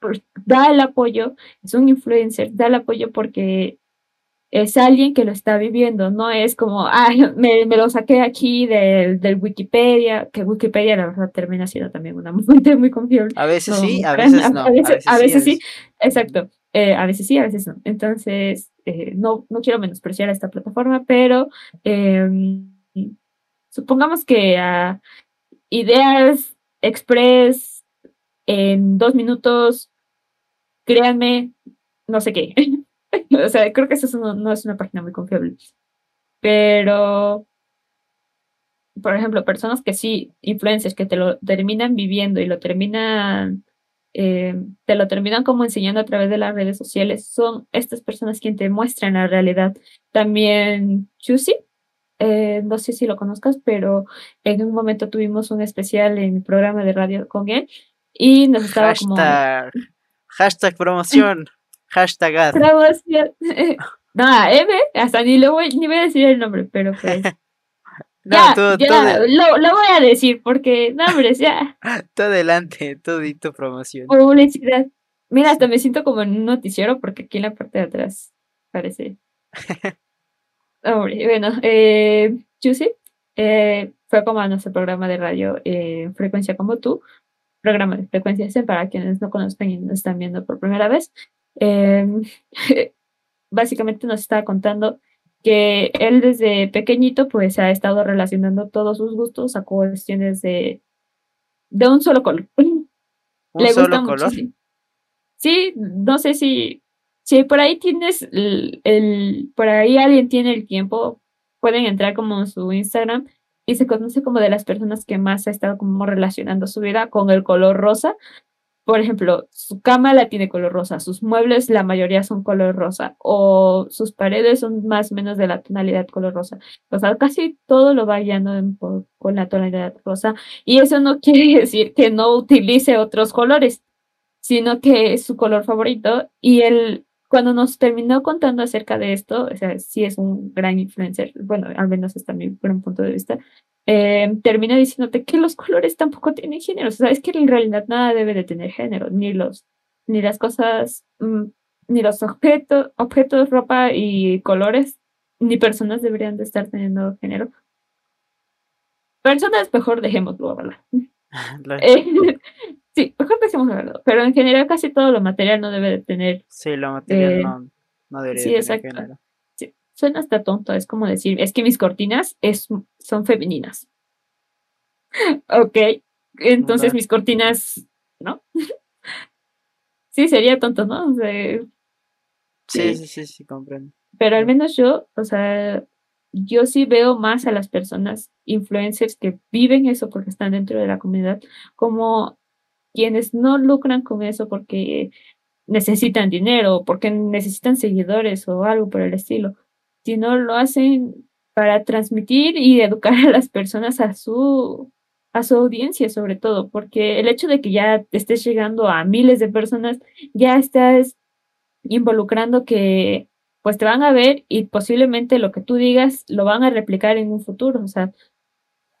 pues, da el apoyo, es un influencer, da el apoyo porque es alguien que lo está viviendo, no es como, ay, me, me lo saqué aquí del, del, Wikipedia, que Wikipedia la verdad termina siendo también una *laughs* fuente muy confiable. A veces sí, a veces no. A veces, a veces, sí, exacto. Eh, a veces sí, a veces no. Entonces, eh, no, no quiero menospreciar a esta plataforma, pero eh, supongamos que a Ideas Express en dos minutos, créanme, no sé qué. *laughs* o sea, creo que eso no, es una página muy confiable. Pero, por ejemplo, personas que sí, influencers, que te lo terminan viviendo y lo terminan, eh, te lo terminan como enseñando a través de las redes sociales, son estas personas quienes te muestran la realidad. También Chusi, eh, no sé si lo conozcas, pero en un momento tuvimos un especial en el programa de radio con él y nos estaba hashtag, Hashtag promoción. *laughs* Hashtag ad. *laughs* no, M, hasta ni, lo voy, ni voy a decir el nombre, pero pues. *laughs* no, ya, ya lo, lo, voy a decir porque nombres, ya. Tú adelante, tu promoción. Publicidad. Mira, hasta me siento como en un noticiero porque aquí en la parte de atrás parece. Bueno, eh, Juicy eh, fue como a nuestro programa de radio eh, Frecuencia como tú, programa de frecuencia para quienes no conozcan y nos están viendo por primera vez. Em, *laughs* básicamente nos estaba contando que él desde pequeñito pues ha estado relacionando todos sus gustos a cuestiones de, de un solo color. ¿Un Le solo gusta color? Sí, no sé si, si por ahí tienes el, el, por ahí alguien tiene el tiempo, pueden entrar como en su Instagram y se conoce como de las personas que más ha estado como relacionando su vida con el color rosa por ejemplo, su cama la tiene color rosa, sus muebles la mayoría son color rosa o sus paredes son más o menos de la tonalidad color rosa. O sea, casi todo lo va guiando con la tonalidad rosa y eso no *laughs* quiere decir que no utilice otros colores, sino que es su color favorito y él cuando nos terminó contando acerca de esto, o sea, sí es un gran influencer, bueno, al menos hasta mi punto de vista, eh, termina diciéndote que los colores tampoco tienen género. O sea, es que en realidad nada debe de tener género, ni los, ni las cosas, mm, ni los objetos, objetos, ropa y colores, ni personas deberían de estar teniendo género. Personas, mejor dejémoslo, ¿verdad? *laughs* Eh, sí, mejor dejémoslo, ¿verdad? Pero en general casi todo lo material no debe de tener. Sí, lo material eh, no, no debería sí, tener género suena hasta tonto, es como decir, es que mis cortinas es, son femeninas. *laughs* ok, entonces mis cortinas, ¿no? *laughs* sí, sería tonto, ¿no? sí, sí, sí, sí, comprendo. Pero al menos yo, o sea, yo sí veo más a las personas influencers que viven eso porque están dentro de la comunidad como quienes no lucran con eso porque necesitan dinero, porque necesitan seguidores o algo por el estilo, sino lo hacen para transmitir y *laughs* educar a las personas a su a su audiencia sobre todo, porque el hecho de que ya estés llegando a miles de personas, ya estás involucrando que pues te van a ver y posiblemente lo que tú digas lo van a replicar en un futuro, o sea,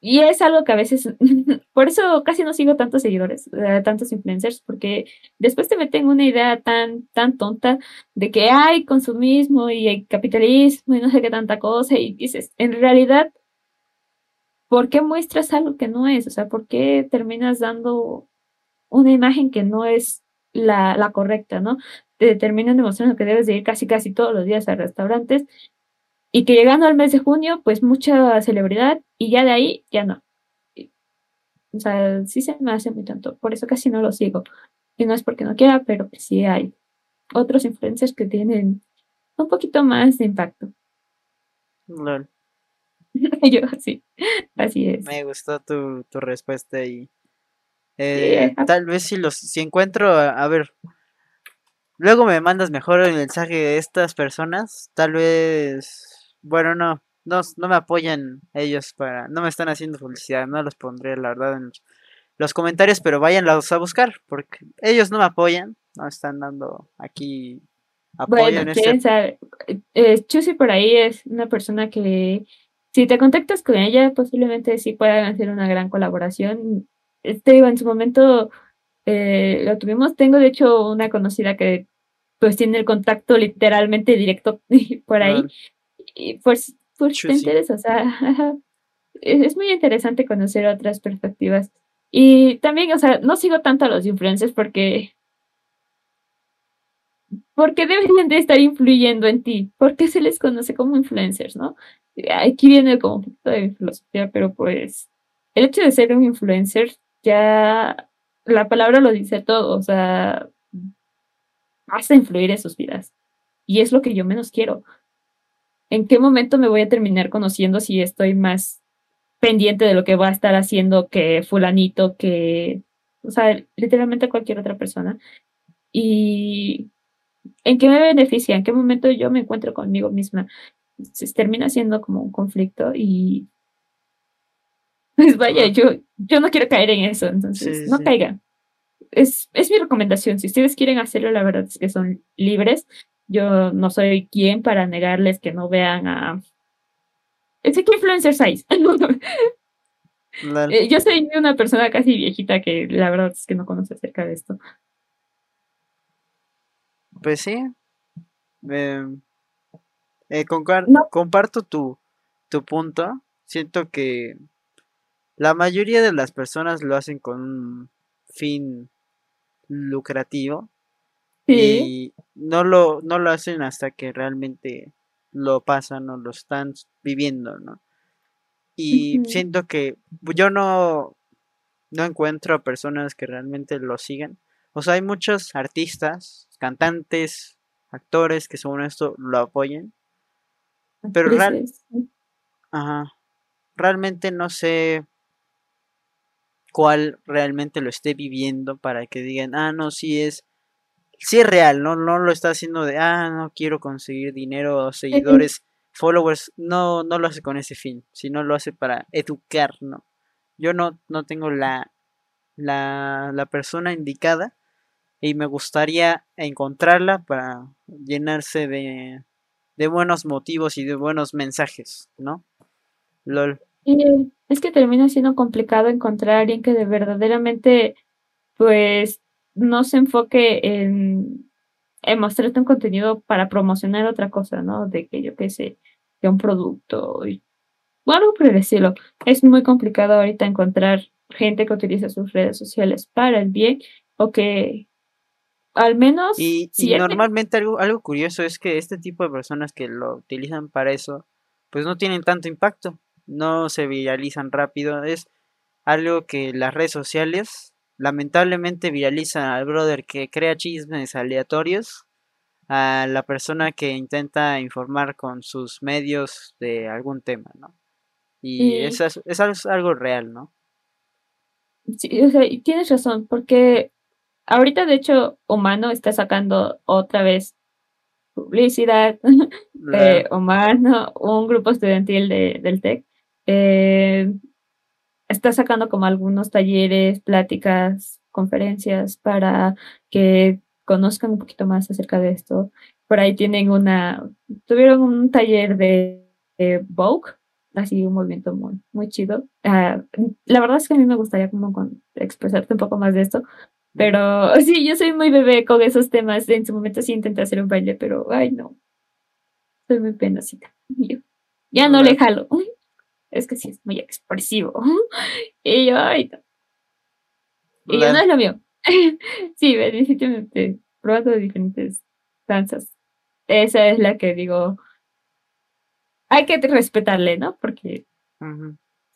y es algo que a veces, *laughs* por eso casi no sigo tantos seguidores, eh, tantos influencers, porque después te meten una idea tan, tan tonta de que hay consumismo y hay capitalismo y no sé qué tanta cosa, y dices, en realidad, ¿por qué muestras algo que no es? O sea, ¿por qué terminas dando una imagen que no es la, la correcta, ¿no? Te terminan demostrando que debes de ir casi, casi todos los días a restaurantes y que llegando al mes de junio, pues mucha celebridad y ya de ahí ya no. O sea, sí se me hace muy tanto, por eso casi no lo sigo. Y no es porque no quiera, pero pues sí hay otros influencers que tienen un poquito más de impacto. *laughs* Yo sí, así es. Me gustó tu, tu respuesta y eh, tal vez si los si encuentro a, ver luego me mandas mejor el mensaje de estas personas tal vez bueno, no, no, no me apoyan ellos para, no me están haciendo publicidad, no los pondré la verdad en los comentarios, pero váyanlos a buscar, porque ellos no me apoyan, no están dando aquí apoyo bueno, en este... Eh, Chusi por ahí es una persona que si te contactas con ella, posiblemente sí puedan hacer una gran colaboración. Te digo, en su momento eh, lo tuvimos, tengo de hecho una conocida que pues tiene el contacto literalmente directo *laughs* por ahí. Y pues, pues te interesa, o sea, es, muy interesante conocer otras perspectivas. Y también, o sea, no sigo tanto a los influencers porque porque deberían de estar influyendo en ti, porque se les conoce como influencers, ¿no? Aquí viene un poquito de filosofía, pero pues el hecho de ser un influencer ya la palabra lo dice todo, o sea, vas a influir en sus vidas. Y es lo que yo menos quiero. ¿En qué momento me voy a terminar conociendo si estoy más pendiente de lo que va a estar haciendo que fulanito, que, o sea, literalmente cualquier otra persona? Y ¿en qué me beneficia? ¿En qué momento yo me encuentro conmigo misma? Se termina siendo como un conflicto y *laughs* pues vaya, yo, yo no quiero caer en eso, entonces no caigan. Es, es mi recomendación. Si ustedes quieren hacerlo, la verdad es que son libres. Yo no soy quien para negarles que no vean a. Sé que influencers hay. *laughs* Eh, yo soy una persona casi viejita que la verdad es que no conoce acerca de esto. Pues sí. Em, eh, comparto tu, tu punto. Siento que la mayoría de las personas lo hacen con un fin lucrativo y no lo, no lo hacen hasta que realmente lo pasan o lo están viviendo, ¿no? Y siento que yo no, no encuentro a personas que realmente lo sigan. O sea, hay muchos artistas, cantantes, actores que según esto lo apoyen. Pero real, ajá, realmente no sé cuál realmente lo esté viviendo para que digan, ah, no, sí es, sí es real, no, no lo está haciendo de, ah, no quiero conseguir dinero, *laughs* seguidores, followers, no, no lo hace con ese fin, sino lo hace para educar, ¿no? Yo no, no tengo la, la, la persona indicada y me gustaría encontrarla para llenarse de, de buenos motivos y de buenos mensajes, ¿no? LOL. Y es que termina siendo complicado encontrar a alguien que de verdaderamente, pues, no se enfoque en, en mostrarte un contenido para promocionar otra cosa, ¿no? De que yo qué sé, de un producto y o algo por el estilo. Es muy complicado ahorita encontrar gente que utiliza sus redes sociales para el bien o que al menos... Y, y normalmente algo, algo curioso es que este tipo de personas que lo utilizan para eso, pues no tienen tanto impacto no se viralizan rápido. Es algo que las redes sociales lamentablemente viralizan al brother que crea chismes aleatorios, a la persona que intenta informar con sus medios de algún tema, ¿no? Y eso es, algo real, ¿no? Sí, o sea, tienes razón, porque ahorita de hecho Humano está sacando otra vez publicidad, *laughs* eh, Humano, un grupo estudiantil de, del TEC, eh, está sacando como algunos talleres, pláticas, conferencias para que conozcan un poquito más acerca de esto. Por ahí tienen una, tuvieron un taller de, Vogue, así un movimiento muy, muy chido. Ah, la verdad es que a mí me gustaría como expresarte un poco más de esto, pero *laughs* sí, yo soy muy bebé con esos temas. En su momento sí intenté hacer un baile, pero ay no, soy muy penosita. Ya no le jalo es que sí es muy expresivo. *laughs* y yo, ay, Y yo no es lo mío. *laughs* sí, definitivamente, probando diferentes danzas. Esa es la que digo, hay que respetarle, ¿no? Porque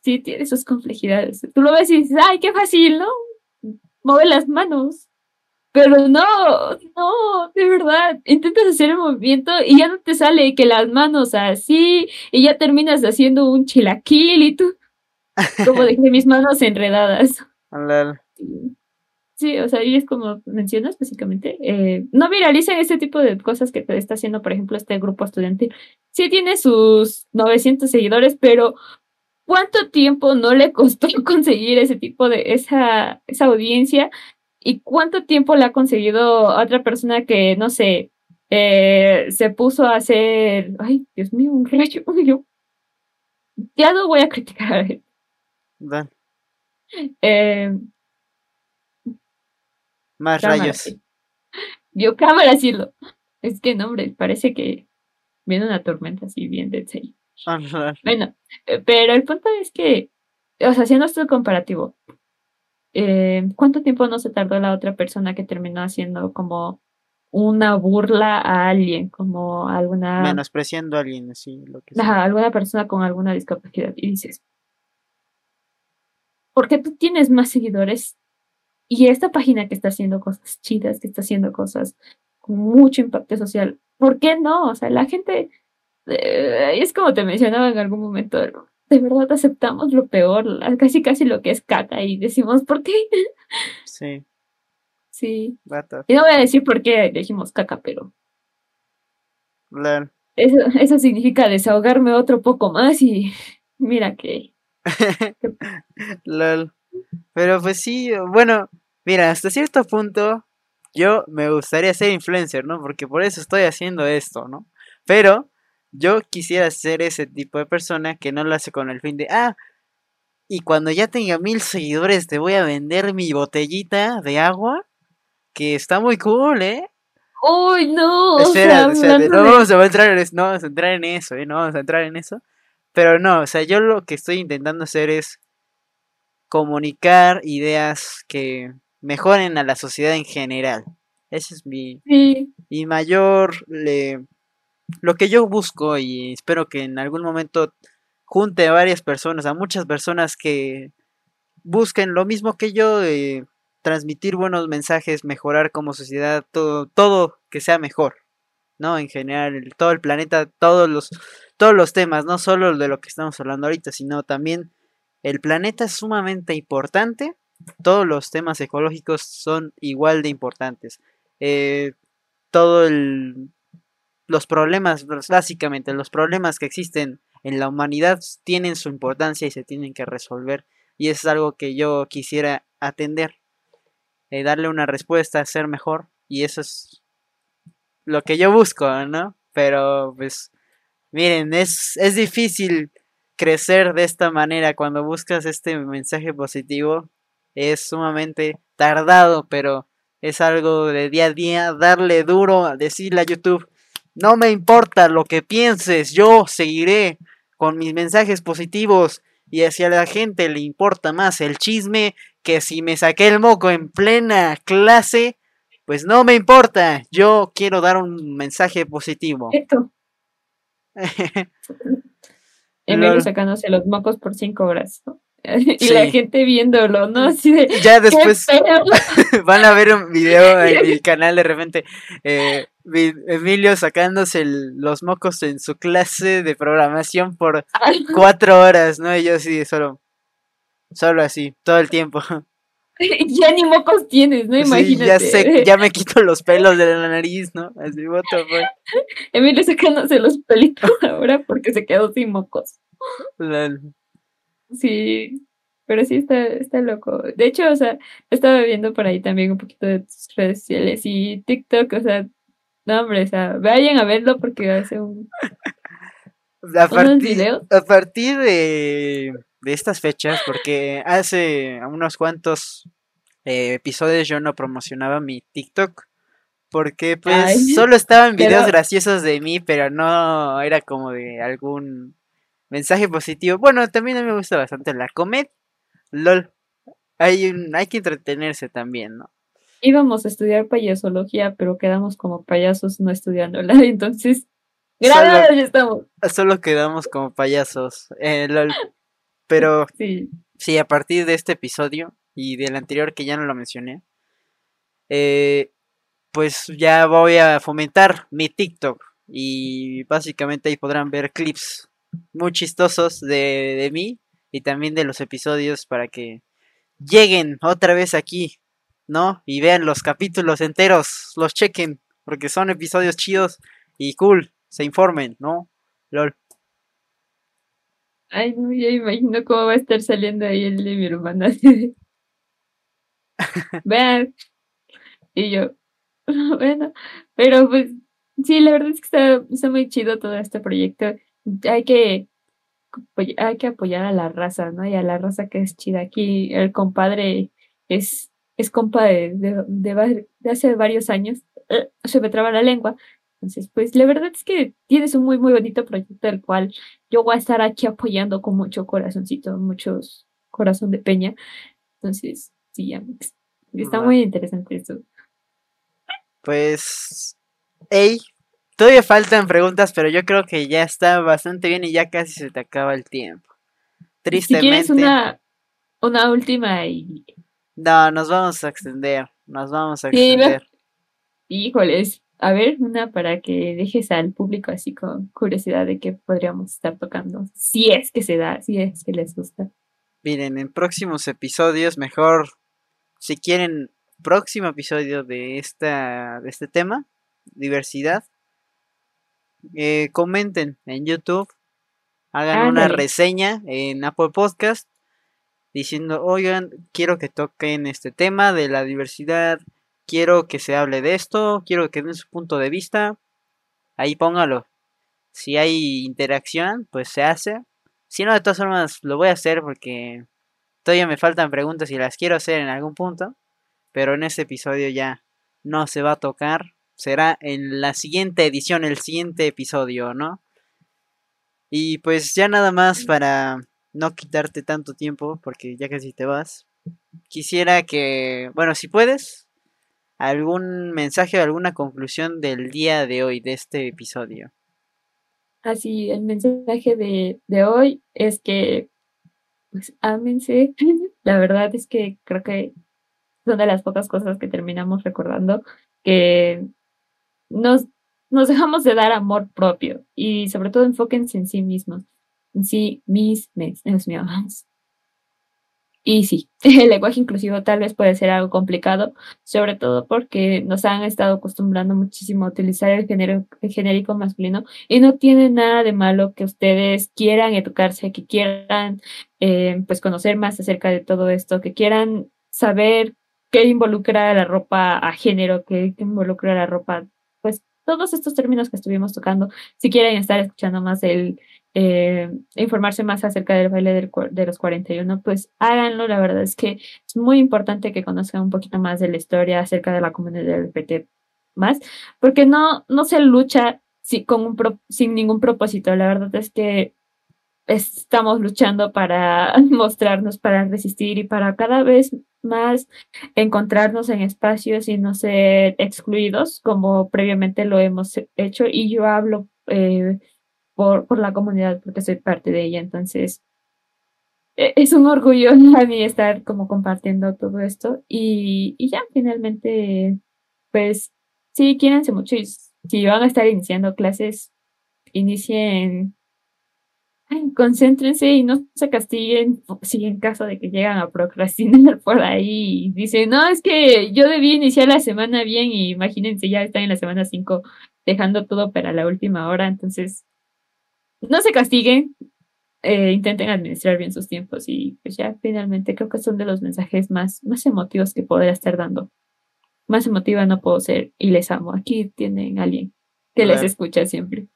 sí tiene sus complejidades. Tú lo ves y dices, ay, qué fácil, ¿no? Mueve las manos. Pero no, no, de verdad, intentas hacer el movimiento y ya no te sale que las manos así y ya terminas haciendo un chilaquil y tú, como dejé mis manos enredadas. *laughs* Sí, o sea, y es como mencionas básicamente, eh, no viralicen ese tipo de cosas que te está haciendo, por ejemplo, este grupo estudiantil. Sí tiene sus 900 seguidores, pero ¿cuánto tiempo no le costó *laughs* conseguir ese tipo de, esa, esa audiencia? ¿Y cuánto tiempo le ha conseguido otra persona que, no sé, eh, se puso a hacer, ay, Dios mío, un rayo, *laughs* yo, ya no voy a criticar. Eh, Más rayos. Yo cámara, decirlo. Es que no, hombre, parece que viene una tormenta así bien de serio. Bueno, eh, pero el punto es que, o sea, haciendo esto comparativo, eh, ¿cuánto tiempo no se tardó la otra persona que terminó haciendo como una burla a alguien, como alguna... Menospreciando a alguien, así, lo que sea. alguna persona con alguna discapacidad. Y dices, ¿por qué tú tienes más seguidores? Y esta página que está haciendo cosas chidas, que está haciendo cosas con mucho impacto social, ¿por qué no? O sea, la gente, eh, es como te mencionaba en algún momento, de verdad aceptamos lo peor, casi casi lo que es caca y decimos, ¿por qué? Sí. *laughs* Sí. Y no voy a decir por qué dijimos caca, pero. Eso, eso significa desahogarme otro poco más y mira que. *laughs* Lol. Pero pues sí, bueno, mira, hasta cierto punto yo me gustaría ser influencer, ¿no? Porque por eso estoy haciendo esto, ¿no? Pero yo quisiera ser ese tipo de persona que no lo hace con el fin de, ah, y cuando ya tenga mil seguidores te voy a vender mi botellita de agua que está muy cool, ¿eh? Uy, no. Espera, no vamos a entrar en eso, no vamos a entrar en eso, ¿eh? No vamos a entrar en eso. Pero no, o sea, yo lo que estoy intentando hacer es comunicar ideas que mejoren a la sociedad en general. Ese es mi, mi mayor, le, lo que yo busco y espero que en algún momento junte a varias personas, a muchas personas que busquen lo mismo que yo, eh, transmitir buenos mensajes, mejorar como sociedad, todo, todo que sea mejor, ¿no? En general, todo el planeta, todos los, todos los temas, no solo de lo que estamos hablando ahorita, sino también el planeta es sumamente importante, todos los temas ecológicos son igual de importantes. Eh, todo el, los problemas, básicamente, los problemas que existen en la humanidad tienen su importancia y se tienen que resolver. Y es algo que yo quisiera atender eh, darle una respuesta, ser mejor. Y eso es lo que yo busco, ¿no? Pero pues, miren, es, es difícil crecer de esta manera cuando buscas este mensaje positivo. Es sumamente tardado, pero es algo de día a día. Darle duro, decirle a YouTube, no me importa lo que pienses, yo seguiré con mis mensajes positivos y hacia la gente le importa más el chisme que si me saqué el moco en plena clase, pues no me importa, yo quiero dar un mensaje positivo. Esto. *laughs* Emilio sacándose los mocos por cinco horas, *laughs* Y la gente viéndolo, ¿no? ya después *laughs* van a ver un video *laughs* en el canal de repente. Eh, Emilio sacándose los mocos en su clase de programación por cuatro horas, ¿no? Y yo así, solo, solo así, todo el tiempo. ya ni mocos tienes, ¿no? Imagínate. ya sé, ya me quito los pelos de la nariz, ¿no? Así, voto, pues. Emilio sacándose los pelitos ahora porque se quedó sin mocos. Sí, pero sí está, está loco. De hecho, o sea, estaba viendo por ahí también un poquito de tus redes sociales y TikTok, o sea, no, hombre, o sea, vayan a verlo porque hace un. *laughs* A partir, a partir de, de, estas fechas, porque hace unos cuantos eh, episodios yo no promocionaba mi TikTok. Porque pues solo estaban *laughs* videos graciosos de mí, pero no era como de algún mensaje positivo. Bueno, también a mí me gusta bastante la comedia. LOL. Hay, un, hay que entretenerse también, ¿no? íbamos a estudiar payasología, pero quedamos como payasos no estudiándola. Entonces, gracias, ya estamos. Solo quedamos como payasos. Eh, pero *laughs* sí. sí, a partir de este episodio y del anterior que ya no lo mencioné, eh, pues ya voy a fomentar mi TikTok. Y básicamente ahí podrán ver clips muy chistosos de, de mí y también de los episodios para que lleguen otra vez aquí ¿no? Y vean los capítulos enteros, los chequen, porque son episodios chidos y cool, se informen, ¿no? LOL. Ay, no, ya imagino cómo va a estar saliendo ahí el de mi hermana. *laughs* Vean. Y yo, *laughs* bueno, pero pues sí, la verdad es que está, está muy chido todo este proyecto. Hay que hay que apoyar a la raza, ¿no? Y a la raza que es chida. Aquí el compadre es es compa de, de, de, hace varios años, se me traba la lengua, Entonces, pues la verdad es que tienes un muy, muy bonito proyecto del cual yo voy a estar aquí apoyando con mucho corazoncito, muchos corazón de peña. Entonces, sí, Amix. Está muy interesante esto. Pues, hey, todavía faltan preguntas, pero yo creo que ya está bastante bien y ya casi se te acaba el tiempo. Tristemente. Si quieres una, una última y... No, nos vamos a extender, nos vamos a extender. híjoles, a ver, una para que dejes al público así con curiosidad de qué podríamos estar tocando. Si es que se da, si es que les gusta. Miren, en próximos episodios, mejor, si quieren, próximo episodio de, esta, de este tema, diversidad, eh, comenten en YouTube, hagan una reseña en Apple Podcast diciendo, oigan, quiero que toquen este tema de la diversidad quiero que se hable de esto, quiero que den su punto de vista, ahí póngalo. Si hay interacción, pues se hace. Si no, de todas formas, lo voy a hacer porque todavía me faltan preguntas y las quiero hacer en algún punto. Pero en este episodio ya no se va a tocar. Será en la siguiente edición, el siguiente episodio, ¿no? Y pues ya nada más para no quitarte tanto tiempo, porque ya casi te vas. Quisiera que, bueno, si puedes, algún mensaje o alguna conclusión del día de hoy, de este episodio. Así, el mensaje de, de hoy es que, pues, ámense. *laughs* La verdad es que creo que son de las pocas cosas que terminamos recordando, que nos, dejamos de dar amor propio y sobre todo enfóquense en sí mismos, en sí mismos, Dios mío, y sí, *laughs* el lenguaje inclusivo tal vez puede ser algo complicado, sobre todo porque nos han estado acostumbrando muchísimo a utilizar el, género, genérico masculino y no tiene nada de malo que ustedes quieran educarse, que quieran eh, pues conocer más acerca de todo esto, que quieran saber qué involucra la ropa a género, qué involucra la ropa, pues todos estos términos que estuvimos tocando, si quieren estar escuchando más del eh, informarse más acerca del baile de los 41, pues háganlo. La verdad es que es muy importante que conozcan un poquito más de la historia acerca de la comunidad LGBT más, porque no, no se lucha sin ningún propósito. La verdad es que estamos luchando para *laughs* mostrarnos, para resistir y para cada vez más encontrarnos en espacios y no ser excluidos como previamente lo hemos hecho. Y yo hablo eh, por, por la comunidad porque soy parte de ella. Entonces, e, es un orgullo *laughs* a mí estar como compartiendo todo esto y, y ya finalmente, pues sí, quírense mucho y si van a estar iniciando clases, inicien, concéntrense y no se castiguen si en caso de que llegan a procrastinar *laughs* por ahí y dicen, no, es que yo debí iniciar la semana bien y imagínense, ya están en la semana 5 dejando todo para la última hora, entonces no se castiguen, eh, intenten administrar bien sus tiempos y pues ya finalmente creo que son de los mensajes más, más emotivos que podría estar dando. Más emotiva no puedo ser y les amo. Aquí tienen a alguien que les escucha siempre.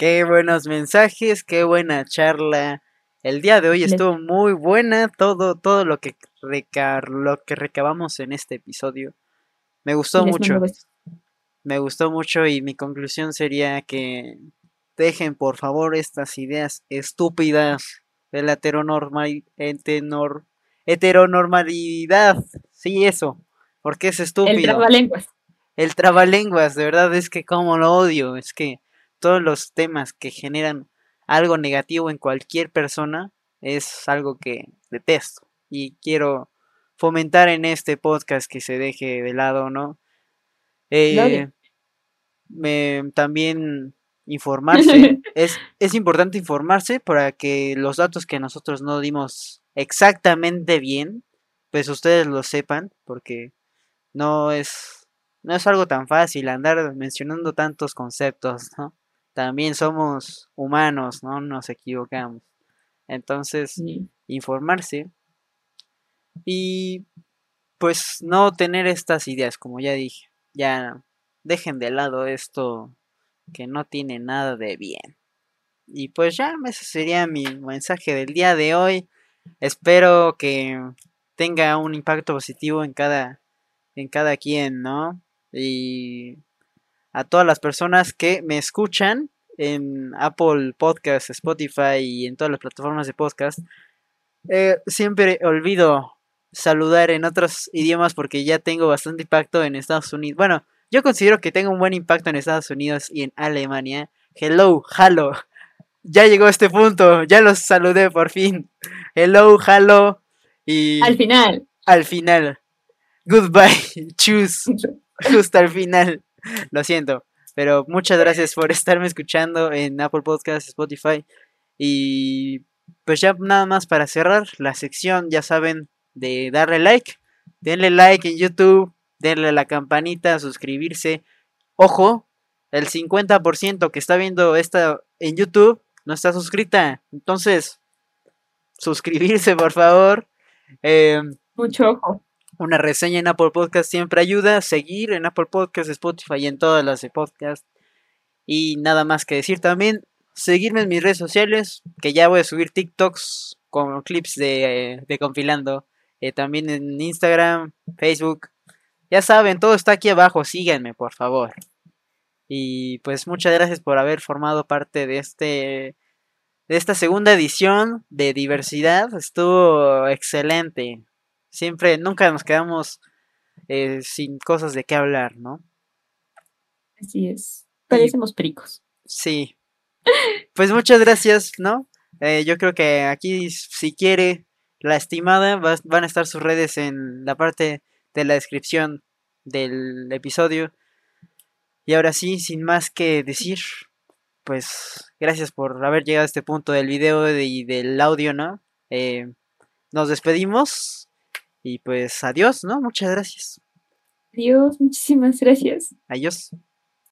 Qué buenos mensajes, qué buena charla. El día de hoy estuvo muy buena, todo, todo lo que, lo que recabamos en este episodio. Me gustó mucho. Me gustó mucho y mi conclusión sería que Dejen por favor estas ideas estúpidas de la heteronormalidad. Sí, eso. Porque es estúpido. El trabalenguas. El trabalenguas, de verdad es que como lo odio. Es que todos los temas que generan algo negativo en cualquier persona es algo que detesto. Y quiero fomentar en este podcast que se deje de lado, ¿no? Eh, me, también informarse. *laughs* es, es importante informarse para que los datos que nosotros no dimos exactamente bien, pues ustedes lo sepan, porque no es, no es algo tan fácil andar mencionando tantos conceptos, ¿no? También somos humanos, ¿no? Nos equivocamos. Entonces, informarse y pues no tener estas ideas, como ya dije. Ya dejen de lado esto que no tiene nada de bien. Y pues ya, ese sería mi mensaje del día de hoy. Espero que tenga un impacto positivo en cada, en cada quien, ¿no? Y a todas las personas que me escuchan en Apple Podcast, Spotify y en todas las plataformas de podcast. Eh, siempre olvido saludar en otros idiomas porque ya tengo bastante impacto en Estados Unidos. Bueno, yo considero que tengo un buen impacto en Estados Unidos y en Alemania. Hello, hello. *laughs* Ya llegó este punto, ya los saludé por fin. Hello, hello. Y Al final. al final. Goodbye, *laughs* choose. *laughs* Justo al final. *laughs* Lo siento. Pero muchas gracias por *laughs* estarme escuchando en Apple Podcasts, Spotify. Y pues ya nada más para cerrar la sección, ya saben, de darle like. Denle like en YouTube, denle a la campanita, suscribirse. Ojo, el 50% que está viendo esta en YouTube no está suscrita. Entonces, suscribirse, por favor. Eh, Mucho ojo. Una reseña en Apple Podcast siempre ayuda. Seguir en Apple Podcast, Spotify y en todas las de podcast. Y nada más que decir también. Seguirme en mis redes sociales. Que ya voy a subir TikToks con clips de, de compilando. eh, también en Instagram, Facebook. Ya saben, todo está aquí abajo. Síganme, por favor. Y pues muchas gracias por haber formado parte de este. De esta segunda edición de diversidad. Estuvo excelente siempre, nunca nos quedamos eh, sin cosas de qué hablar, ¿no? Así es. Parecemos pericos. Sí. Pues muchas gracias, ¿no? Eh, yo creo que aquí, si quiere, la estimada, va- van a estar sus redes en la parte de la descripción del episodio. Y ahora sí, sin más que decir, pues gracias por haber llegado a este punto del video de- y del audio, ¿no? Eh, nos despedimos y pues adiós, ¿no? Muchas gracias. Dios, muchísimas gracias. Adiós.